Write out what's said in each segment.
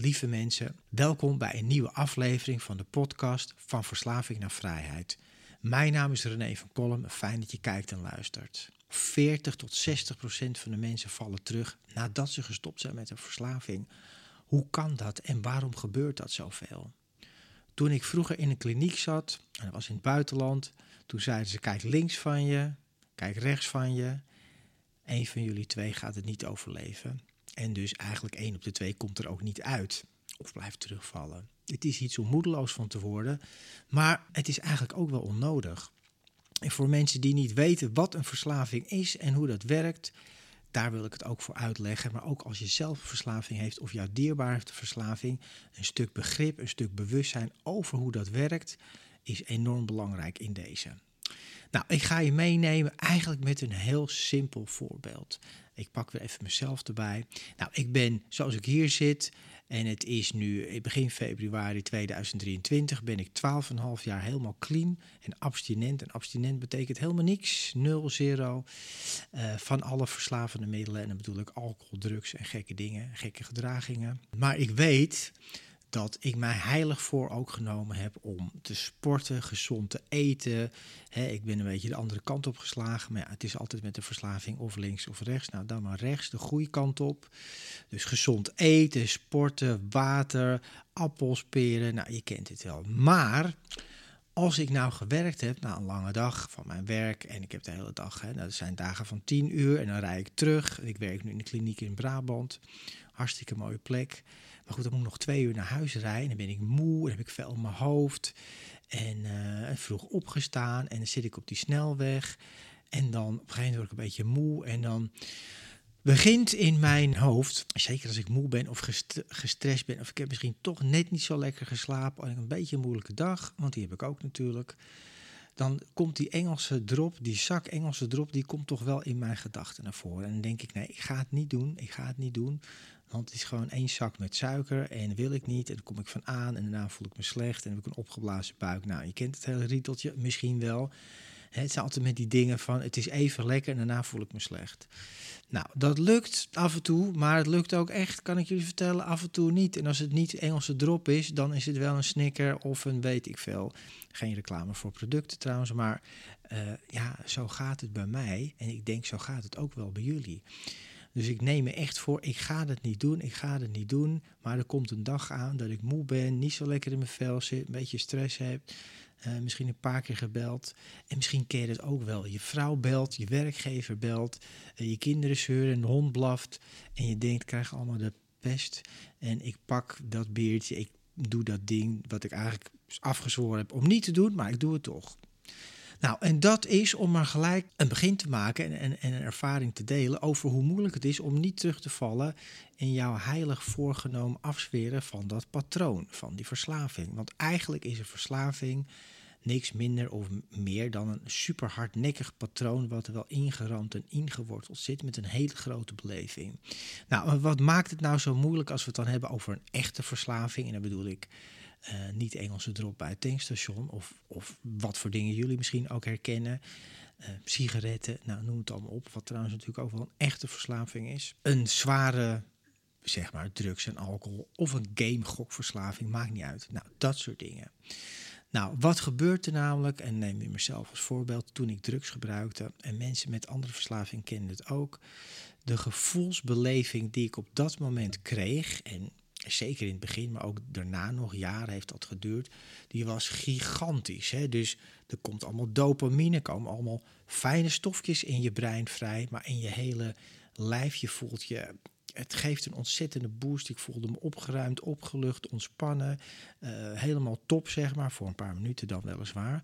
Lieve mensen, welkom bij een nieuwe aflevering van de podcast Van Verslaving naar Vrijheid. Mijn naam is René van Kolm, fijn dat je kijkt en luistert. 40 tot 60 procent van de mensen vallen terug nadat ze gestopt zijn met een verslaving. Hoe kan dat en waarom gebeurt dat zoveel? Toen ik vroeger in een kliniek zat, en dat was in het buitenland, toen zeiden ze: kijk links van je, kijk rechts van je. Een van jullie twee gaat het niet overleven. En dus eigenlijk één op de twee komt er ook niet uit of blijft terugvallen. Het is iets om moedeloos van te worden, maar het is eigenlijk ook wel onnodig. En voor mensen die niet weten wat een verslaving is en hoe dat werkt, daar wil ik het ook voor uitleggen. Maar ook als je zelf verslaving heeft of jouw dierbaar heeft een verslaving, een stuk begrip, een stuk bewustzijn over hoe dat werkt, is enorm belangrijk in deze. Nou, ik ga je meenemen eigenlijk met een heel simpel voorbeeld. Ik pak weer even mezelf erbij. Nou, ik ben zoals ik hier zit en het is nu begin februari 2023 ben ik 12,5 jaar helemaal clean en abstinent. En abstinent betekent helemaal niks, nul, zero, uh, van alle verslavende middelen. En dan bedoel ik alcohol, drugs en gekke dingen, gekke gedragingen. Maar ik weet dat ik mij heilig voor ook genomen heb om te sporten, gezond te eten. ik ben een beetje de andere kant op geslagen, maar ja, het is altijd met de verslaving of links of rechts. Nou, dan maar rechts, de goede kant op. Dus gezond eten, sporten, water, appels, peren, nou, je kent het wel. Maar als ik nou gewerkt heb na een lange dag van mijn werk en ik heb de hele dag, hè, dat zijn dagen van 10 uur en dan rijd ik terug. Ik werk nu in de kliniek in Brabant, hartstikke mooie plek. Maar goed, dan moet ik nog twee uur naar huis rijden. Dan ben ik moe, dan heb ik veel op mijn hoofd. En uh, vroeg opgestaan en dan zit ik op die snelweg. En dan op een gegeven moment word ik een beetje moe. En dan begint in mijn hoofd, zeker als ik moe ben of gestrest ben... of ik heb misschien toch net niet zo lekker geslapen... of een beetje een moeilijke dag, want die heb ik ook natuurlijk... dan komt die Engelse drop, die zak Engelse drop... die komt toch wel in mijn gedachten naar voren. En dan denk ik, nee, ik ga het niet doen, ik ga het niet doen... Want het is gewoon één zak met suiker en wil ik niet. En dan kom ik van aan en daarna voel ik me slecht en heb ik een opgeblazen buik. Nou, je kent het hele rieteltje misschien wel. Het zijn altijd met die dingen van het is even lekker en daarna voel ik me slecht. Nou, dat lukt af en toe, maar het lukt ook echt, kan ik jullie vertellen, af en toe niet. En als het niet Engelse drop is, dan is het wel een snicker of een weet ik veel. Geen reclame voor producten trouwens, maar uh, ja, zo gaat het bij mij. En ik denk, zo gaat het ook wel bij jullie. Dus ik neem me echt voor, ik ga het niet doen, ik ga het niet doen. Maar er komt een dag aan dat ik moe ben, niet zo lekker in mijn vel zit, een beetje stress heb. Uh, misschien een paar keer gebeld. En misschien ken je het ook wel. Je vrouw belt, je werkgever belt, uh, je kinderen zeuren, een hond blaft. En je denkt, krijg allemaal de pest. En ik pak dat beertje, ik doe dat ding wat ik eigenlijk afgezworen heb om niet te doen, maar ik doe het toch. Nou, en dat is om maar gelijk een begin te maken en, en, en, een ervaring te delen over hoe moeilijk het is om niet terug te vallen in jouw heilig voorgenomen afsferen van dat patroon, van die verslaving. Want eigenlijk is een verslaving niks minder of meer dan een super hardnekkig patroon wat er wel ingeramd en ingeworteld zit met een hele grote beleving. Nou, wat maakt het nou zo moeilijk als we het dan hebben over een echte verslaving? En dan bedoel ik uh, niet Engelse drop bij het tankstation. Of, of wat voor dingen jullie misschien ook herkennen. Uh, sigaretten, nou noem het allemaal op. Wat trouwens natuurlijk ook wel een echte verslaving is. Een zware, zeg maar, drugs en alcohol. Of een game gokverslaving, maakt niet uit. Nou, dat soort dingen. Nou, wat gebeurt er namelijk, en neem je mezelf als voorbeeld, toen ik drugs gebruikte, en mensen met andere verslaving kennen het ook, de gevoelsbeleving die ik op dat moment kreeg, en zeker in het begin, maar ook daarna nog jaren heeft dat geduurd, die was gigantisch. Hè? Dus er komt allemaal dopamine, komen allemaal fijne stofjes in je brein vrij, maar in je hele lijf, je voelt je het geeft een ontzettende boost. Ik voelde me opgeruimd, opgelucht, ontspannen. Uh, helemaal top, zeg maar. Voor een paar minuten dan weliswaar.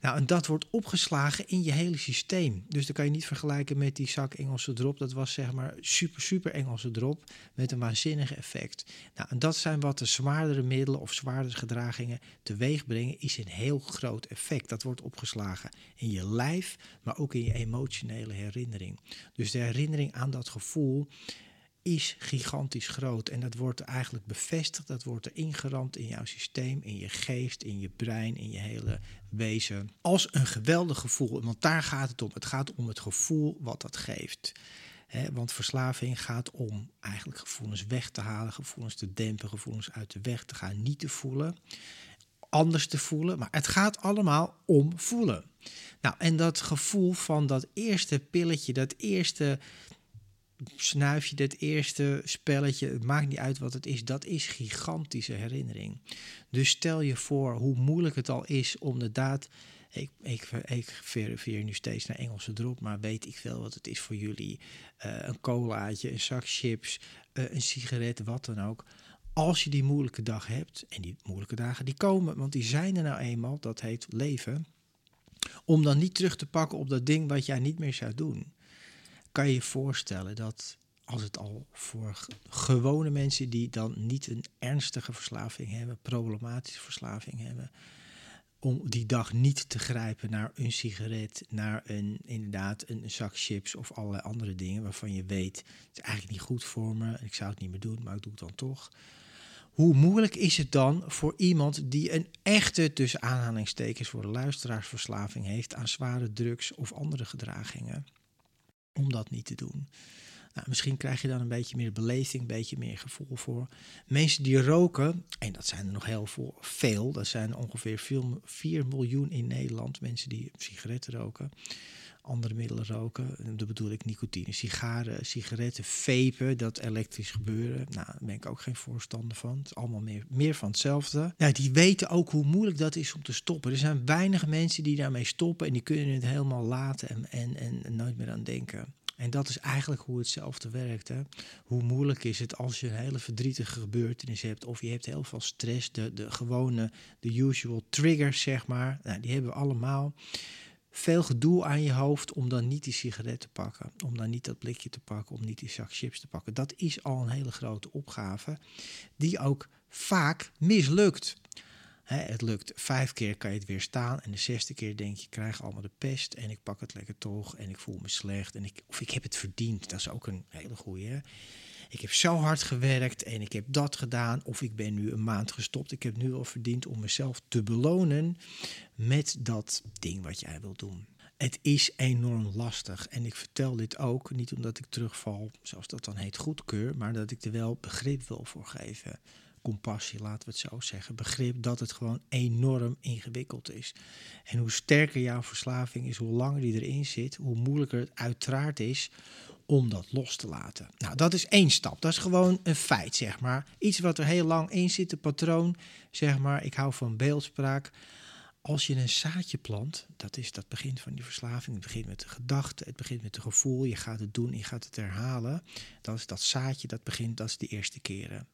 Nou, en dat wordt opgeslagen in je hele systeem. Dus dan kan je niet vergelijken met die zak Engelse drop. Dat was zeg maar super, super Engelse drop. Met een waanzinnig effect. Nou, en dat zijn wat de zwaardere middelen of zwaardere gedragingen teweeg brengen. Is een heel groot effect. Dat wordt opgeslagen in je lijf, maar ook in je emotionele herinnering. Dus de herinnering aan dat gevoel is gigantisch groot. En dat wordt eigenlijk bevestigd, dat wordt er ingeramd in jouw systeem, in je geest, in je brein, in je hele wezen. Als een geweldig gevoel. Want daar gaat het om. Het gaat om het gevoel wat dat geeft. want verslaving gaat om eigenlijk gevoelens weg te halen, gevoelens te dempen, gevoelens uit de weg te gaan, niet te voelen, anders te voelen. Maar het gaat allemaal om voelen. Nou, en dat gevoel van dat eerste pilletje, dat eerste snuif je dat eerste spelletje, het maakt niet uit wat het is, dat is gigantische herinnering. Dus stel je voor hoe moeilijk het al is om de daad. Ik, ik, ik nu steeds naar Engelse drop, maar weet ik wel wat het is voor jullie. Uh, een colaatje, een zak chips, uh, een sigaret, wat dan ook. Als je die moeilijke dag hebt, en die moeilijke dagen die komen, want die zijn er nou eenmaal, dat heet leven. Om dan niet terug te pakken op dat ding wat jij niet meer zou doen kan je je voorstellen dat als het al voor gewone mensen die dan niet een ernstige verslaving hebben, problematische verslaving hebben, om die dag niet te grijpen naar een sigaret, naar een inderdaad een, zak chips of allerlei andere dingen waarvan je weet het is eigenlijk niet goed voor me, ik zou het niet meer doen, maar ik doe het dan toch. Hoe moeilijk is het dan voor iemand die een echte, tussen aanhalingstekens voor de luisteraarsverslaving heeft aan zware drugs of andere gedragingen? Om dat niet te doen. Nou, misschien krijg je dan een beetje meer beleving, een beetje meer gevoel voor. Mensen die roken, en dat zijn er nog heel veel, dat zijn ongeveer 4 miljoen in Nederland, mensen die sigaretten roken, andere middelen roken. Dat bedoel ik nicotine, sigaren, sigaretten, vapen, dat elektrisch gebeuren. Nou, daar ben ik ook geen voorstander van. Het is allemaal meer, meer van hetzelfde. Nou, die weten ook hoe moeilijk dat is om te stoppen. Er zijn weinig mensen die daarmee stoppen en die kunnen het helemaal laten en, en, en nooit meer aan denken. En dat is eigenlijk hoe hetzelfde werkt. Hè? Hoe moeilijk is het als je een hele verdrietige gebeurtenis hebt, of je hebt heel veel stress, de, de gewone, de usual triggers, zeg maar. Nou, die hebben we allemaal veel gedoe aan je hoofd om dan niet die sigaret te pakken, om dan niet dat blikje te pakken, om niet die zak chips te pakken. Dat is al een hele grote opgave, die ook vaak mislukt. het lukt vijf keer, kan je het weer staan. En de zesde keer denk je, ik krijg allemaal de pest. En ik pak het lekker toch. En ik voel me slecht. En ik, of ik heb het verdiend. Dat is ook een hele goeie ik heb zo hard gewerkt en ik heb dat gedaan. Of ik ben nu een maand gestopt. Ik heb nu al verdiend om mezelf te belonen met dat ding wat jij wilt doen. Het is enorm lastig. En ik vertel dit ook niet omdat ik terugval, zoals dat dan heet, goedkeur, maar dat ik er wel begrip wil voor geven. Compassie, laten we het zo zeggen. Begrip dat het gewoon enorm ingewikkeld is. En hoe sterker jouw verslaving is, hoe langer die erin zit, hoe moeilijker het uiteraard is om dat los te laten. Nou, dat is één stap. Dat is gewoon een feit, zeg maar. Iets wat er heel lang in zit, een patroon, zeg maar. Ik hou van beeldspraak. Als je een zaadje plant, dat is dat begint van die verslaving. Het begint met de gedachte, het begint met het gevoel. Je gaat het doen, je gaat het herhalen. Dat is dat zaadje, dat begint, dat is de eerste keren.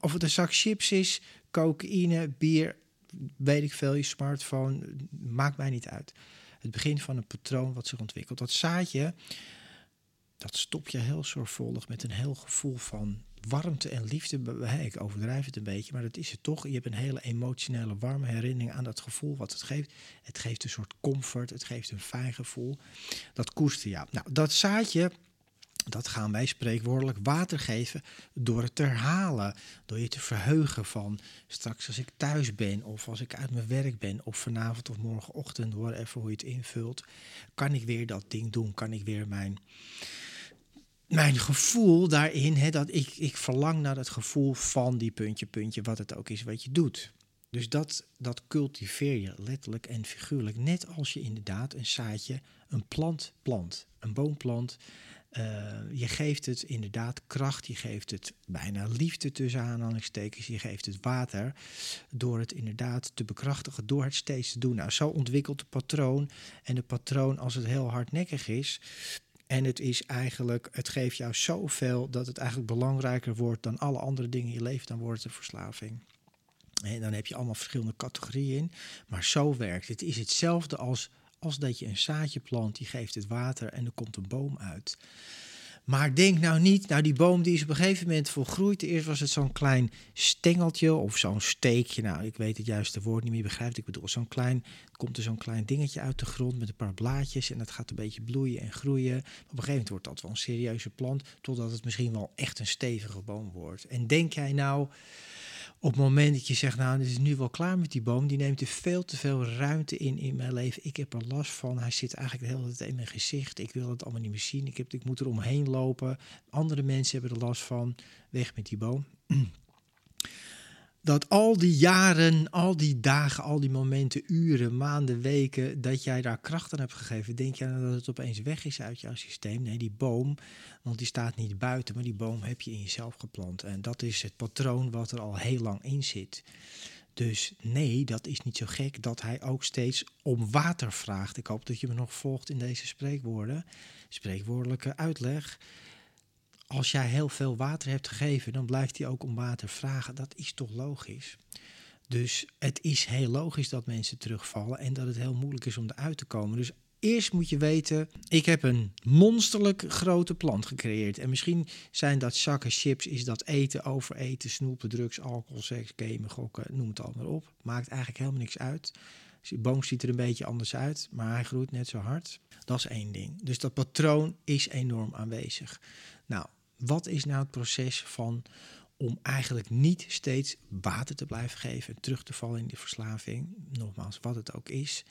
Of het een zak chips is, cocaïne, bier, weet ik veel, je smartphone, maakt mij niet uit. Het begin van een patroon wat zich ontwikkelt. Dat zaadje, dat stop je heel zorgvuldig met een heel gevoel van warmte en liefde. Ik overdrijf het een beetje, maar dat is het toch. Je hebt een hele emotionele, warme herinnering aan dat gevoel wat het geeft. Het geeft een soort comfort, het geeft een fijn gevoel. Dat koester ja. Nou, dat zaadje, dat gaan wij spreekwoordelijk water geven door het te herhalen. Door je te verheugen van straks als ik thuis ben of als ik uit mijn werk ben of vanavond of morgenochtend, whatever hoe je het invult, kan ik weer dat ding doen. Kan ik weer mijn mijn gevoel daarin, hè, dat ik, ik verlang naar het gevoel van die puntje, puntje, wat het ook is wat je doet. Dus dat, dat cultiveer je letterlijk en figuurlijk. Net als je inderdaad een zaadje, een plant plant, een boom plant. Uh, je geeft het inderdaad kracht, je geeft het bijna liefde tussen aanhalingstekens, je geeft het water door het inderdaad te bekrachtigen, door het steeds te doen. Nou, zo ontwikkelt het patroon. En het patroon, als het heel hardnekkig is, en het is eigenlijk, het geeft jou zoveel dat het eigenlijk belangrijker wordt dan alle andere dingen in je leven, dan wordt het verslaving. En dan heb je allemaal verschillende categorieën in. Maar zo werkt het. Het is hetzelfde als, als dat je een zaadje plant, die geeft het water en er komt een boom uit. Maar denk nou niet, nou die boom die is op een gegeven moment volgroeid. Eerst was het zo'n klein stengeltje of zo'n steekje. Nou, ik weet het juiste woord niet meer begrijpt. Ik bedoel, zo'n klein, komt er zo'n klein dingetje uit de grond met een paar blaadjes. En dat gaat een beetje bloeien en groeien. op een gegeven moment wordt dat wel een serieuze plant. Totdat het misschien wel echt een stevige boom wordt. En denk jij nou op het moment dat je zegt, nou, het is nu wel klaar met die boom, die neemt er veel te veel ruimte in in mijn leven. Ik heb er last van. Hij zit eigenlijk de hele tijd in mijn gezicht. Ik wil het allemaal niet meer zien. Ik, heb, ik moet er omheen lopen. Andere mensen hebben er last van. Weg met die boom. dat al die jaren, al die dagen, al die momenten, uren, maanden, weken, dat jij daar kracht aan hebt gegeven, denk je dat het opeens weg is uit jouw systeem? Nee, die boom, want die staat niet buiten, maar die boom heb je in jezelf geplant. En dat is het patroon wat er al heel lang in zit. Dus nee, dat is niet zo gek dat hij ook steeds om water vraagt. Ik hoop dat je me nog volgt in deze spreekwoorden, spreekwoordelijke uitleg als jij heel veel water hebt gegeven, dan blijft hij ook om water vragen. Dat is toch logisch? Dus het is heel logisch dat mensen terugvallen en dat het heel moeilijk is om eruit te komen. Dus eerst moet je weten, ik heb een monsterlijk grote plant gecreëerd. En misschien zijn dat zakken chips, is dat eten, overeten, snoepen, drugs, alcohol, seks, gamen, gokken, noem het allemaal op. Maakt eigenlijk helemaal niks uit. Die boom ziet er een beetje anders uit, maar hij groeit net zo hard. Dat is één ding. Dus dat patroon is enorm aanwezig. Nou, wat is nou het proces van om eigenlijk niet steeds water te blijven geven, terug te vallen in die verslaving, nogmaals, wat het ook is.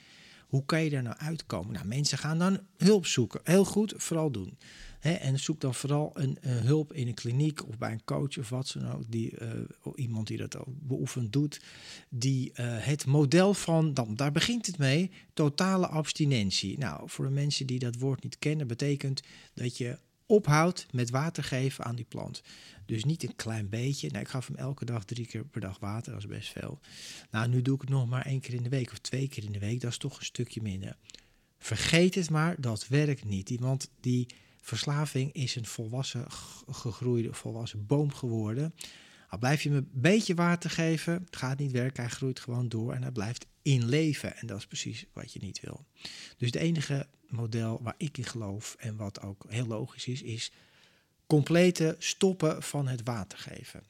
Hoe kan je daar nou uitkomen? Nou, mensen gaan dan hulp zoeken. Heel goed, vooral doen. en zoek dan vooral een, hulp in een kliniek of bij een coach of wat dan ook. Die, uh, iemand die dat ook beoefend doet. Die uh, het model van, dan, daar begint het mee, totale abstinentie. Nou, voor de mensen die dat woord niet kennen, betekent dat je ophoudt met water geven aan die plant. Dus niet een klein beetje. Nee, ik gaf hem elke dag drie keer per dag water. Dat is best veel. Nou, nu doe ik het nog maar één keer in de week of twee keer in de week. Dat is toch een stukje minder. Vergeet het maar, dat werkt niet. Want die verslaving is een volwassen gegroeide, volwassen boom geworden. Al blijf je hem een beetje water geven, het gaat niet werken. Hij groeit gewoon door en hij blijft in leven. En dat is precies wat je niet wil. Dus het enige model waar ik in geloof en wat ook heel logisch is, is complete stoppen van het water geven.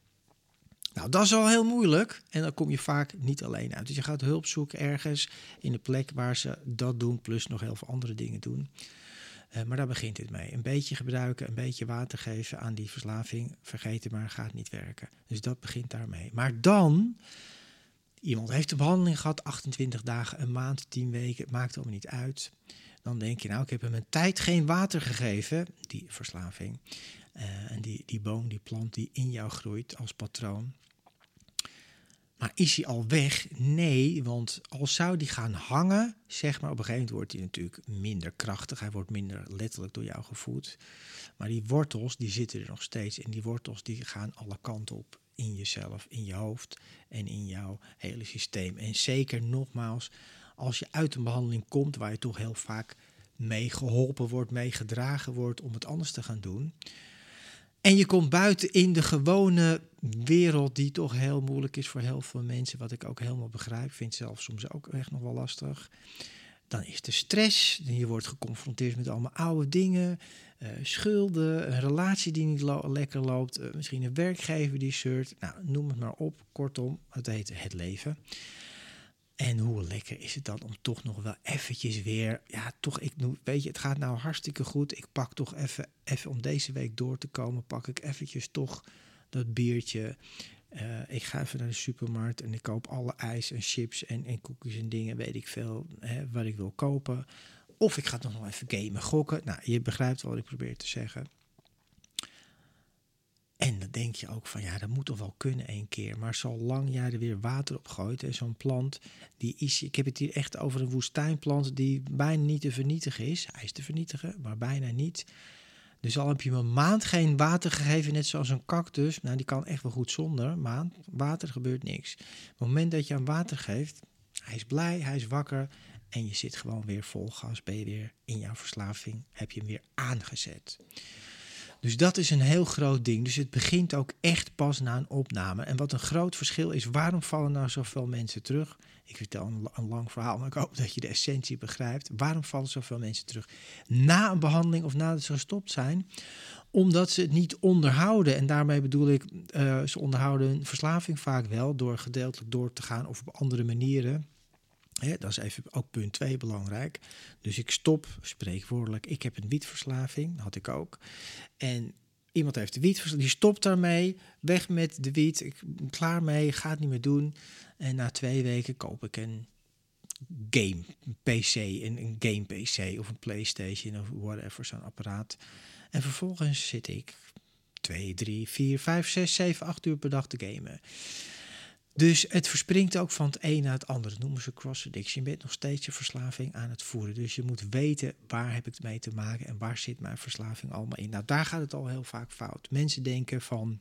Nou, dat is al heel moeilijk en dan kom je vaak niet alleen uit. Dus je gaat hulp zoeken ergens in de plek waar ze dat doen, plus nog heel veel andere dingen doen. Uh, maar daar begint het mee. Een beetje gebruiken, een beetje water geven aan die verslaving. Vergeten maar, gaat niet werken. Dus dat begint daarmee. Maar dan, iemand heeft de behandeling gehad, 28 dagen, een maand, 10 weken, het maakt allemaal niet uit. Dan denk je, nou, ik heb hem een tijd geen water gegeven, die verslaving. Uh, en die, die boom, die plant die in jou groeit als patroon. Maar is hij al weg? Nee, want als zou die gaan hangen, zeg maar, op een gegeven moment wordt hij natuurlijk minder krachtig. Hij wordt minder letterlijk door jou gevoed. Maar die wortels, die zitten er nog steeds. En die wortels, die gaan alle kanten op in jezelf, in je hoofd en in jouw hele systeem. En zeker nogmaals, als je uit een behandeling komt waar je toch heel vaak mee geholpen wordt, mee gedragen wordt om het anders te gaan doen. En je komt buiten in de gewone wereld, die toch heel moeilijk is voor heel veel mensen, wat ik ook helemaal begrijp, vind zelf soms ook echt nog wel lastig. Dan is de stress, je wordt geconfronteerd met allemaal oude dingen, uh, schulden, een relatie die niet lekker loopt, uh, misschien een werkgever die zeurt. Nou, noem het maar op. Kortom, het heet het leven. En hoe lekker is het dan om toch nog wel eventjes weer, ja, toch, ik, weet je, het gaat nou hartstikke goed. Ik pak toch even, even om deze week door te komen, pak ik eventjes toch dat biertje. Uh, ik ga even naar de supermarkt en ik koop alle ijs en chips en, en koekjes en dingen, weet ik veel, hè, wat ik wil kopen. Of ik ga nog wel even gamen, gokken. Nou, je begrijpt wat ik probeer te zeggen. En dan denk je ook van ja, dat moet toch wel kunnen één keer. Maar zolang jij er weer water op gooit en zo'n plant, die is, ik heb het hier echt over een woestijnplant die bijna niet te vernietigen is. Hij is te vernietigen, maar bijna niet. Dus al heb je hem een maand geen water gegeven, net zoals een cactus, nou die kan echt wel goed zonder maand water, gebeurt niks. Op het moment dat je hem water geeft, hij is blij, hij is wakker en je zit gewoon weer vol gas, ben je weer in jouw verslaving, heb je hem weer aangezet. Dus dat is een heel groot ding. Dus het begint ook echt pas na een opname. En wat een groot verschil is, waarom vallen nou zoveel mensen terug? Ik vertel een, lang verhaal, maar ik hoop dat je de essentie begrijpt. Waarom vallen zoveel mensen terug na een behandeling of nadat ze gestopt zijn? Omdat ze het niet onderhouden. En daarmee bedoel ik, uh, ze onderhouden hun verslaving vaak wel door gedeeltelijk door te gaan of op andere manieren. Dat is even ook punt 2 belangrijk. Dus ik stop, spreekwoordelijk. Ik heb een wietverslaving, had ik ook. En iemand heeft de wiet, die stopt daarmee. Weg met de wiet, ik ben klaar mee, ga het niet meer doen. En na twee weken koop ik een game een PC, een, een game PC of een PlayStation of whatever, zo'n apparaat. En vervolgens zit ik 2, 3, 4, 5, 6, 7, 8 uur per dag te gamen. Dus het verspringt ook van het een naar het andere. Dat noemen ze cross addiction. Je bent nog steeds je verslaving aan het voeren. Dus je moet weten waar heb ik het mee te maken en waar zit mijn verslaving allemaal in. Nou, daar gaat het al heel vaak fout. Mensen denken van.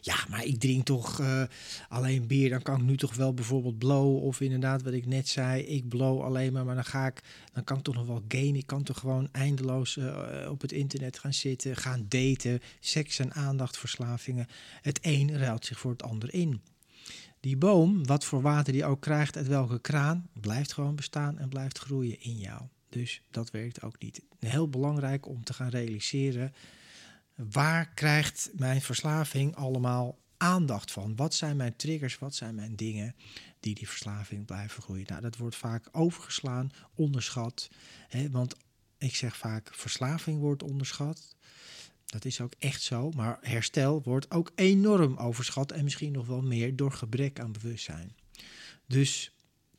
Ja, maar ik drink toch uh, alleen bier. Dan kan ik nu toch wel bijvoorbeeld blowen. Of inderdaad, wat ik net zei, ik blow alleen maar. Maar dan ga ik, dan kan ik toch nog wel gamen. Ik kan toch gewoon eindeloos uh, op het internet gaan zitten, gaan daten. Seks en aandachtverslavingen. Het een ruilt zich voor het ander in. Die boom, wat voor water die ook krijgt uit welke kraan, blijft gewoon bestaan en blijft groeien in jou. Dus dat werkt ook niet. Heel belangrijk om te gaan realiseren, waar krijgt mijn verslaving allemaal aandacht van? Wat zijn mijn triggers, wat zijn mijn dingen die die verslaving blijven groeien? Nou, dat wordt vaak overgeslaan, onderschat. Hè, want ik zeg vaak, verslaving wordt onderschat. Dat is ook echt zo. Maar herstel wordt ook enorm overschat en misschien nog wel meer door gebrek aan bewustzijn. Dus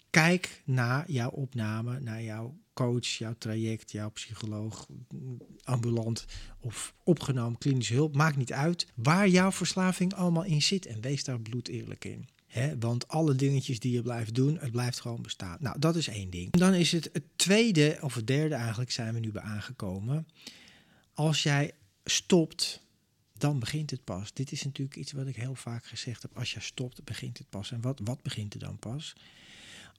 kijk naar jouw opname, naar jouw coach, jouw traject, jouw psycholoog, ambulant of opgenomen klinische hulp. Maakt niet uit waar jouw verslaving allemaal in zit en wees daar bloed eerlijk in. want alle dingetjes die je blijft doen, het blijft gewoon bestaan. Nou, dat is één ding. Dan is het het tweede, of het derde eigenlijk, zijn we nu bij aangekomen. Als jij stopt, dan begint het pas. Dit is natuurlijk iets wat ik heel vaak gezegd heb. Als je stopt, begint het pas. En wat, wat begint er dan pas?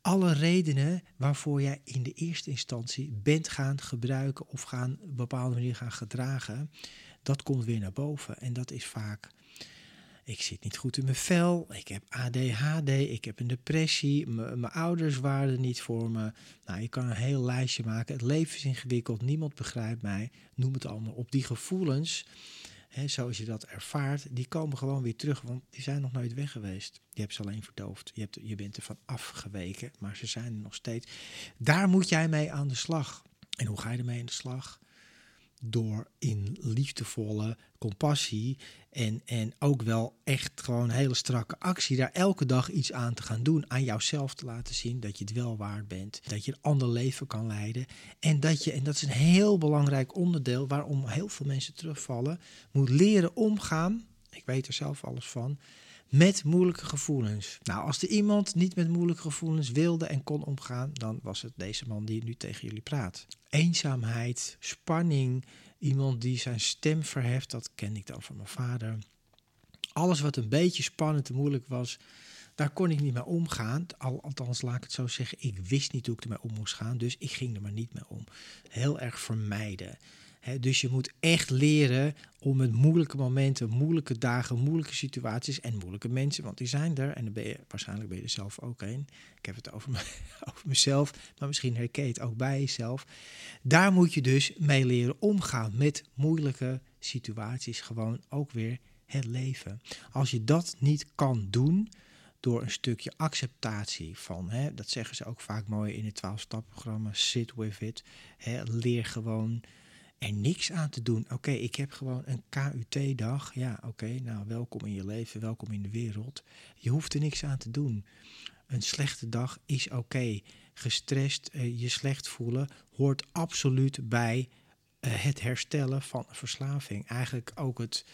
Alle redenen waarvoor jij in de eerste instantie bent gaan gebruiken of gaan op een bepaalde manier gaan gedragen, dat komt weer naar boven. En dat is vaak ik zit niet goed in mijn vel, ik heb ADHD, ik heb een depressie, mijn ouders waren niet voor me. Nou, je kan een heel lijstje maken. Het leven is ingewikkeld, niemand begrijpt mij. Noem het allemaal op. Die gevoelens, hè, zoals je dat ervaart, die komen gewoon weer terug, want die zijn nog nooit weg geweest. Je hebt ze alleen verdoofd. Je, hebt, je bent er van afgeweken, maar ze zijn er nog steeds. Daar moet jij mee aan de slag. En hoe ga je ermee aan de slag? Door in liefdevolle compassie en, en ook wel echt gewoon hele strakke actie daar elke dag iets aan te gaan doen. Aan jouzelf te laten zien dat je het wel waard bent. Dat je een ander leven kan leiden. En dat je, en dat is een heel belangrijk onderdeel waarom heel veel mensen terugvallen, moet leren omgaan. Ik weet er zelf alles van met moeilijke gevoelens. Nou, als er iemand niet met moeilijke gevoelens wilde en kon omgaan, dan was het deze man die nu tegen jullie praat. Eenzaamheid, spanning, iemand die zijn stem verheft, dat kende ik dan van mijn vader. Alles wat een beetje spannend en moeilijk was, daar kon ik niet mee omgaan. althans, laat ik het zo zeggen, ik wist niet hoe ik ermee om moest gaan, dus ik ging er maar niet mee om. Heel erg vermijden dus je moet echt leren om met moeilijke momenten, moeilijke dagen, moeilijke situaties en moeilijke mensen, want die zijn er. En dan ben je, waarschijnlijk ben je er zelf ook een. Ik heb het over, me, over mezelf, maar misschien herken je het ook bij jezelf. Daar moet je dus mee leren omgaan met moeilijke situaties. Gewoon ook weer het leven. Als je dat niet kan doen, door een stukje acceptatie van, dat zeggen ze ook vaak mooi in het 12-stap-programma, sit with it. Leer gewoon er niks aan te doen. Oké, ik heb gewoon een KUT-dag. Ja, oké, nou welkom in je leven, welkom in de wereld. Je hoeft er niks aan te doen. Een slechte dag is oké. Gestrest, uh, je slecht voelen hoort absoluut bij uh, het herstellen van verslaving. Eigenlijk ook het,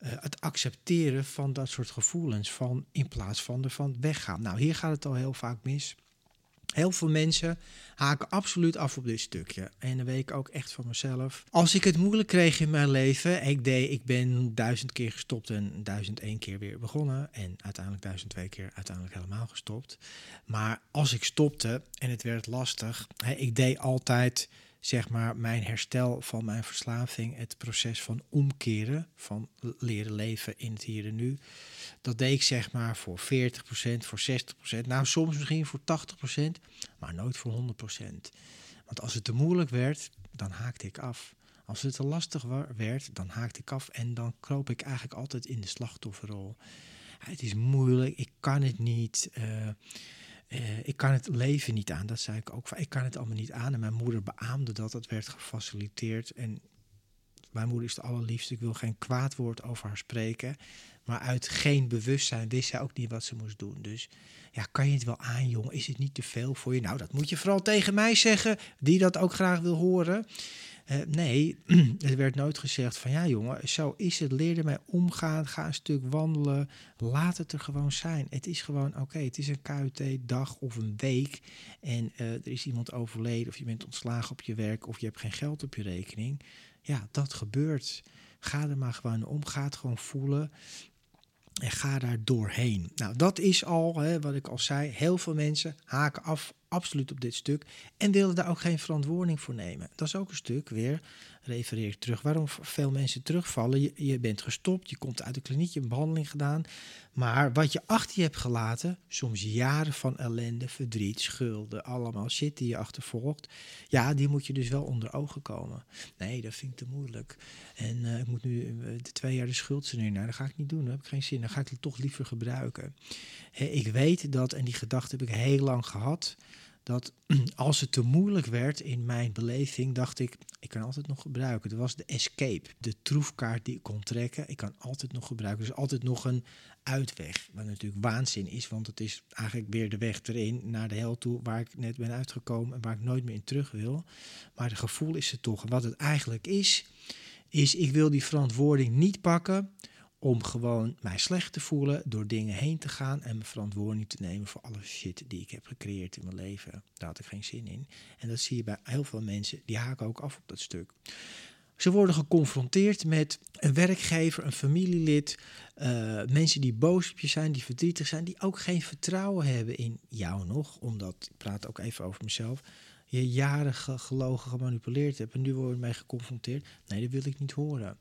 uh, het accepteren van dat soort gevoelens, van, in plaats van ervan weggaan. Nou, hier gaat het al heel vaak mis. Heel veel mensen haken absoluut af op dit stukje. En dan weet ik ook echt van mezelf. Als ik het moeilijk kreeg in mijn leven, ik, deed, ik ben duizend keer gestopt en duizend één keer weer begonnen. En uiteindelijk duizend twee keer uiteindelijk helemaal gestopt. Maar als ik stopte en het werd lastig, ik deed altijd zeg maar mijn herstel van mijn verslaving, het proces van omkeren, van leren leven in het hier en nu. Dat deed ik zeg maar voor 40%, voor 60%, nou soms misschien voor 80%, maar nooit voor 100%. Want als het te moeilijk werd, dan haakte ik af. Als het te lastig werd, dan haakte ik af en dan kroop ik eigenlijk altijd in de slachtofferrol. Het is moeilijk, ik kan het niet. Uh, uh, ik kan het leven niet aan, dat zei ik ook. Ik kan het allemaal niet aan. En mijn moeder beaamde dat, het werd gefaciliteerd. En mijn moeder is de allerliefste, ik wil geen kwaad woord over haar spreken. Maar uit geen bewustzijn wist zij ook niet wat ze moest doen. Dus ja, kan je het wel aan, jongen? Is het niet te veel voor je? Nou, dat moet je vooral tegen mij zeggen, die dat ook graag wil horen. Uh, nee, er werd nooit gezegd van ja jongen, zo is het. Leer ermee omgaan, ga een stuk wandelen. Laat het er gewoon zijn. Het is gewoon oké, het is een KUT-dag of een week. En uh, er is iemand overleden of je bent ontslagen op je werk of je hebt geen geld op je rekening. Ja, dat gebeurt. Ga er maar gewoon om. Ga het gewoon voelen. En ga daar doorheen. Nou, dat is al, hè, wat ik al zei, heel veel mensen haken af absoluut op dit stuk en willen daar ook geen verantwoording voor nemen. Dat is ook een stuk weer refereer ik terug. Waarom veel mensen terugvallen? Je, bent gestopt, je komt uit de kliniek, je hebt een behandeling gedaan. Maar wat je achter je hebt gelaten, soms jaren van ellende, verdriet, schulden, allemaal shit die je achtervolgt. Ja, die moet je dus wel onder ogen komen. Nee, dat vind ik te moeilijk. En uh, ik moet nu uh, de twee jaar de schuld zijn. Nou, dat ga ik niet doen. Dat heb ik geen zin. Dan ga ik het toch liever gebruiken. Ik weet dat, en die gedachte heb ik heel lang gehad dat als het te moeilijk werd in mijn beleving, dacht ik, ik kan altijd nog gebruiken. Dat was de escape, de troefkaart die ik kon trekken. Ik kan altijd nog gebruiken. Dus altijd nog een uitweg. Wat natuurlijk waanzin is, want het is eigenlijk weer de weg erin naar de hel toe waar ik net ben uitgekomen en waar ik nooit meer in terug wil. Maar het gevoel is er toch. En wat het eigenlijk is, is ik wil die verantwoording niet pakken om gewoon mij slecht te voelen door dingen heen te gaan en mijn verantwoording te nemen voor alle shit die ik heb gecreëerd in mijn leven. Daar had ik geen zin in. En dat zie je bij heel veel mensen, die haken ook af op dat stuk. Ze worden geconfronteerd met een werkgever, een familielid, uh, mensen die boos op je zijn, die verdrietig zijn, die ook geen vertrouwen hebben in jou nog, omdat, ik praat ook even over mezelf, je jaren gelogen, gemanipuleerd hebt en nu worden mee geconfronteerd. Nee, dat wil ik niet horen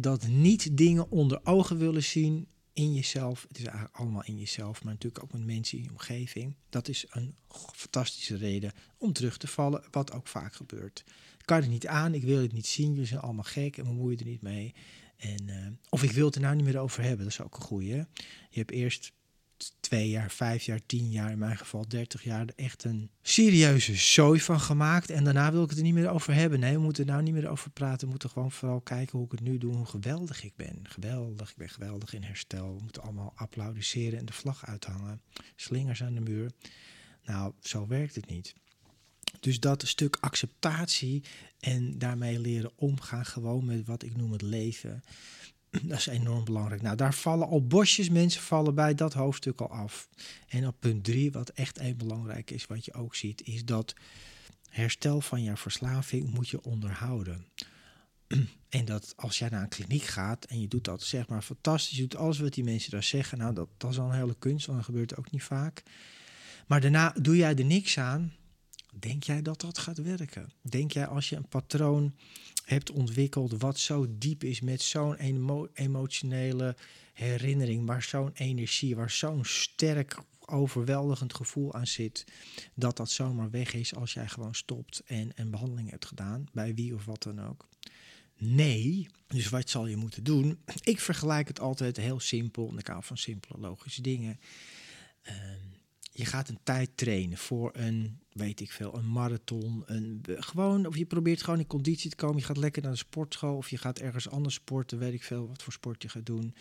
dat niet dingen onder ogen willen zien in jezelf. Het is eigenlijk allemaal in jezelf, maar natuurlijk ook met mensen in je omgeving. Dat is een fantastische reden om terug te vallen, wat ook vaak gebeurt. Ik kan het niet aan, ik wil het niet zien, jullie zijn allemaal gek en bemoei je er niet mee. En, uh, of ik wil het er nou niet meer over hebben, dat is ook een goeie. Je hebt eerst twee jaar, vijf jaar, tien jaar, in mijn geval dertig jaar, echt een serieuze zooi van gemaakt. En daarna wil ik het er niet meer over hebben. Nee, we moeten er nou niet meer over praten. We moeten gewoon vooral kijken hoe ik het nu doe, hoe geweldig ik ben. Geweldig, ik ben geweldig in herstel. We moeten allemaal applaudisseren en de vlag uithangen. Slingers aan de muur. Nou, zo werkt het niet. Dus dat stuk acceptatie en daarmee leren omgaan gewoon met wat ik noem het leven. Dat is enorm belangrijk. Nou, daar vallen al bosjes mensen vallen bij dat hoofdstuk al af. En op punt drie, wat echt een belangrijk is, wat je ook ziet, is dat herstel van je verslaving moet je onderhouden. En dat als jij naar een kliniek gaat en je doet dat zeg maar fantastisch, je doet alles wat die mensen daar zeggen, nou dat, dat is al een hele kunst, want dat gebeurt ook niet vaak. Maar daarna doe jij er niks aan, denk jij dat dat gaat werken? Denk jij als je een patroon hebt ontwikkeld wat zo diep is met zo'n emotionele herinnering, waar zo'n energie, waar zo'n sterk overweldigend gevoel aan zit, dat dat zomaar weg is als jij gewoon stopt en een behandeling hebt gedaan, bij wie of wat dan ook. Nee, dus wat zal je moeten doen? Ik vergelijk het altijd heel simpel, in de kamer van simpele logische dingen. Uh, je gaat een tijd trainen voor een, weet ik veel, een marathon. Een, gewoon, of je probeert gewoon in conditie te komen. Je gaat lekker naar de sportschool of je gaat ergens anders sporten, weet ik veel wat voor sport je gaat doen.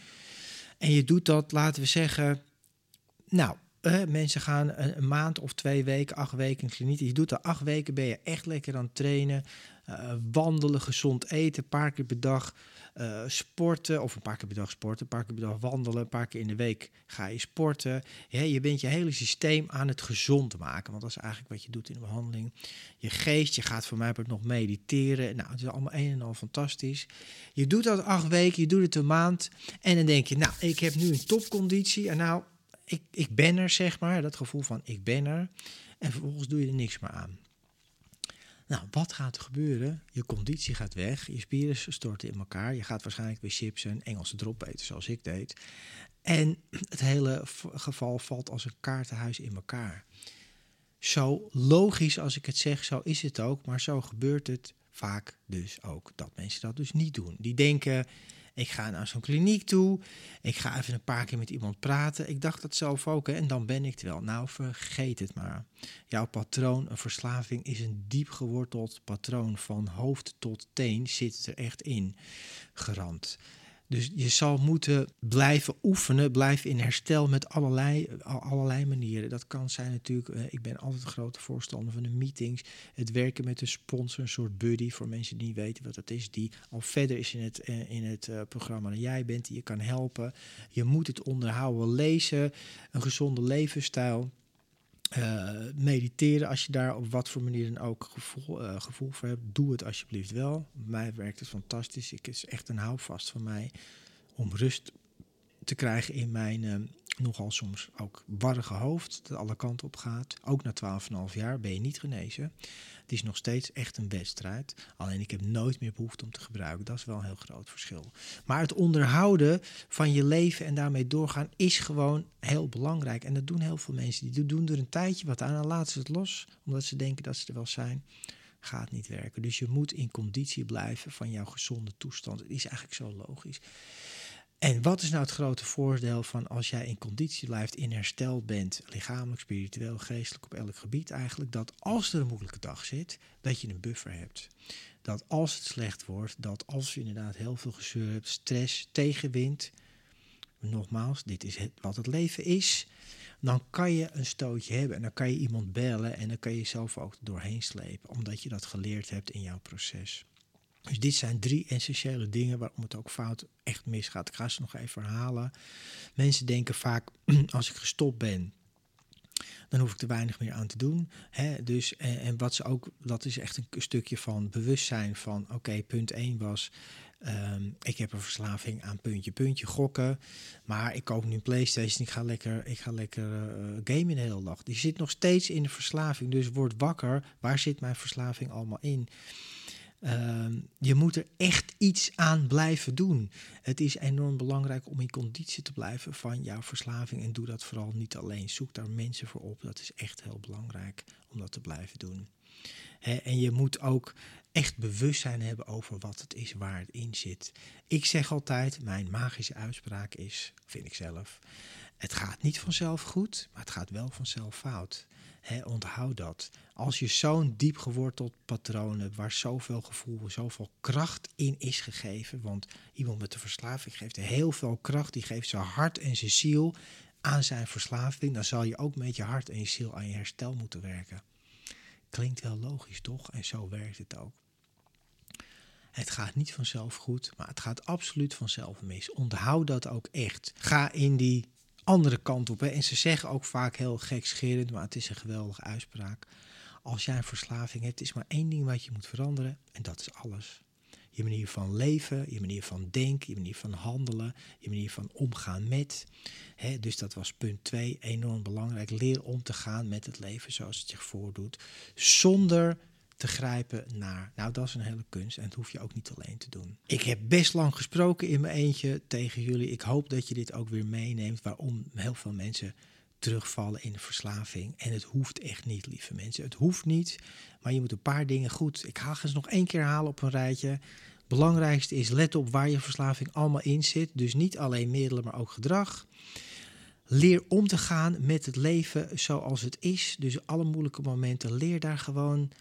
En je doet dat, laten we zeggen, nou, mensen gaan een, maand of twee weken, acht weken in kliniek. Je doet er acht weken, ben je echt lekker aan het trainen. Uh, wandelen, gezond eten, een paar keer per dag uh, sporten, of een paar keer per dag sporten, een paar keer per dag wandelen, een paar keer in de week ga je sporten. Je bent je hele systeem aan het gezond maken, want dat is eigenlijk wat je doet in de behandeling. Je geest, je gaat voor mij ook nog mediteren. Nou, het is allemaal een en al fantastisch. Je doet dat acht weken, je doet het een maand en dan denk je, nou, ik heb nu een topconditie en nou, ik, ik ben er, zeg maar, dat gevoel van ik ben er. En vervolgens doe je er niks meer aan. Nou, wat gaat er gebeuren? Je conditie gaat weg, je spieren storten in elkaar. Je gaat waarschijnlijk weer chips en Engelse drop eten, zoals ik deed. En het hele geval valt als een kaartenhuis in elkaar. Zo logisch als ik het zeg, zo is het ook. Maar zo gebeurt het vaak dus ook dat mensen dat dus niet doen. Die denken, ik ga naar zo'n kliniek toe. Ik ga even een paar keer met iemand praten. Ik dacht dat zelf ook. Hè, en dan ben ik het wel. Nou, vergeet het maar. Jouw patroon, een verslaving, is een diep geworteld patroon. Van hoofd tot teen zit er echt in gerand. Dus je zal moeten blijven oefenen, blijven in herstel met allerlei, allerlei manieren. Dat kan zijn natuurlijk, eh, ik ben altijd een grote voorstander van de meetings. Het werken met een sponsor, een soort buddy voor mensen die niet weten wat dat is. Die al verder is in het, eh, in het uh, programma dan jij bent, die je kan helpen. Je moet het onderhouden, lezen, een gezonde levensstijl. Uh, mediteren, als je daar op wat voor manier dan ook gevoel, uh, gevoel voor hebt, doe het alsjeblieft wel. Mij werkt het fantastisch. Ik is echt een houvast van mij om rust te krijgen in mijn uh, nogal soms ook warrige hoofd, dat alle kanten op gaat. Ook na 12,5 jaar ben je niet genezen. Het is nog steeds echt een wedstrijd. Alleen ik heb nooit meer behoefte om te gebruiken. Dat is wel een heel groot verschil. Maar het onderhouden van je leven en daarmee doorgaan is gewoon heel belangrijk. En dat doen heel veel mensen. Die doen er een tijdje wat aan en laten ze het los, omdat ze denken dat ze er wel zijn gaat niet werken. Dus je moet in conditie blijven van jouw gezonde toestand. Het is eigenlijk zo logisch. En wat is nou het grote voordeel van als jij in conditie blijft, in herstel bent, lichamelijk, spiritueel, geestelijk, op elk gebied eigenlijk, dat als er een moeilijke dag zit, dat je een buffer hebt. Dat als het slecht wordt, dat als je inderdaad heel veel gezeur hebt, stress, tegenwind, nogmaals, dit is het, wat het leven is, dan kan je een stootje hebben en dan kan je iemand bellen en dan kan je jezelf ook doorheen slepen, omdat je dat geleerd hebt in jouw proces. Dus dit zijn drie essentiële dingen waarom het ook fout echt misgaat. Ik ga ze nog even herhalen. Mensen denken vaak, als ik gestopt ben, dan hoef ik er weinig meer aan te doen. Hè? Dus, en, en, wat ze ook, dat is echt een stukje van bewustzijn van, oké, punt 1 was, ehm, ik heb een verslaving aan puntje, puntje, gokken. Maar ik koop nu een Playstation, ik ga lekker, ik ga lekker uh, gamen de hele dag. Die zit nog steeds in de verslaving, dus word wakker. Waar zit mijn verslaving allemaal in? Ehm, je moet er echt iets aan blijven doen. Het is enorm belangrijk om in conditie te blijven van jouw verslaving. En doe dat vooral niet alleen. Zoek daar mensen voor op. Dat is echt heel belangrijk om dat te blijven doen. en je moet ook echt bewustzijn hebben over wat het is waar het in zit. Ik zeg altijd, mijn magische uitspraak is, vind ik zelf, het gaat niet vanzelf goed, maar het gaat wel vanzelf fout. Onthoud dat. Als je zo'n diep geworteld patroon hebt, waar zoveel gevoel, zoveel kracht in is gegeven. Want iemand met een verslaving geeft heel veel kracht. Die geeft zijn hart en zijn ziel aan zijn verslaving. Dan zal je ook met je hart en je ziel aan je herstel moeten werken. Klinkt wel logisch, toch? En zo werkt het ook. Het gaat niet vanzelf goed, maar het gaat absoluut vanzelf mis. Onthoud dat ook echt. Ga in die andere kant op. Hè. En ze zeggen ook vaak heel gekscherend, maar het is een geweldige uitspraak. Als jij een verslaving hebt, is maar één ding wat je moet veranderen en dat is alles. Je manier van leven, je manier van denken, je manier van handelen, je manier van omgaan met. dus dat was punt 2, enorm belangrijk. Leer om te gaan met het leven zoals het zich voordoet, zonder te grijpen naar. Nou, dat is een hele kunst en dat hoef je ook niet alleen te doen. Ik heb best lang gesproken in mijn eentje tegen jullie. Ik hoop dat je dit ook weer meeneemt, waarom heel veel mensen terugvallen in de verslaving. En het hoeft echt niet, lieve mensen. Het hoeft niet, maar je moet een paar dingen goed. Ik ga eens nog één keer halen op een rijtje. Belangrijkste is let op waar je verslaving allemaal in zit. Dus niet alleen middelen, maar ook gedrag. Leer om te gaan met het leven zoals het is. Dus alle moeilijke momenten, leer daar gewoon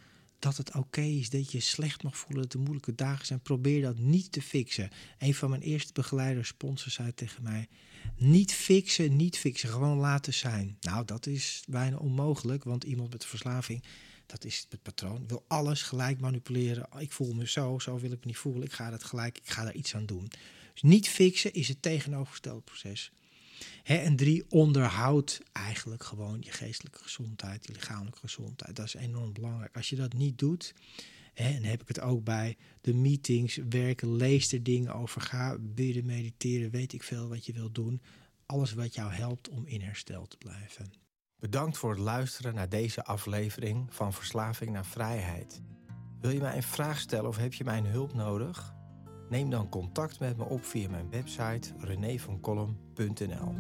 dat het oké is, dat je slecht mag voelen, dat er moeilijke dagen zijn. Probeer dat niet te fixen. Een van mijn eerste begeleiders, sponsors, zei tegen mij: Niet fixen, niet fixen, gewoon laten zijn. Nou, dat is bijna onmogelijk, want iemand met verslaving, dat is het patroon, wil alles gelijk manipuleren. Ik voel me zo, zo wil ik me niet voelen. Ik ga dat gelijk, ik ga daar iets aan doen. Dus niet fixen is het tegenovergestelde proces. En drie, onderhoud eigenlijk gewoon je geestelijke gezondheid, je lichamelijke gezondheid. Dat is enorm belangrijk. Als je dat niet doet, en dan heb ik het ook bij de meetings, werken, lees er dingen over, ga bidden, mediteren, weet ik veel wat je wilt doen. Alles wat jou helpt om in herstel te blijven. Bedankt voor het luisteren naar deze aflevering van Verslaving naar Vrijheid. Wil je mij een vraag stellen of heb je mijn hulp nodig? Neem dan contact met me op via mijn website renévancolum.nl.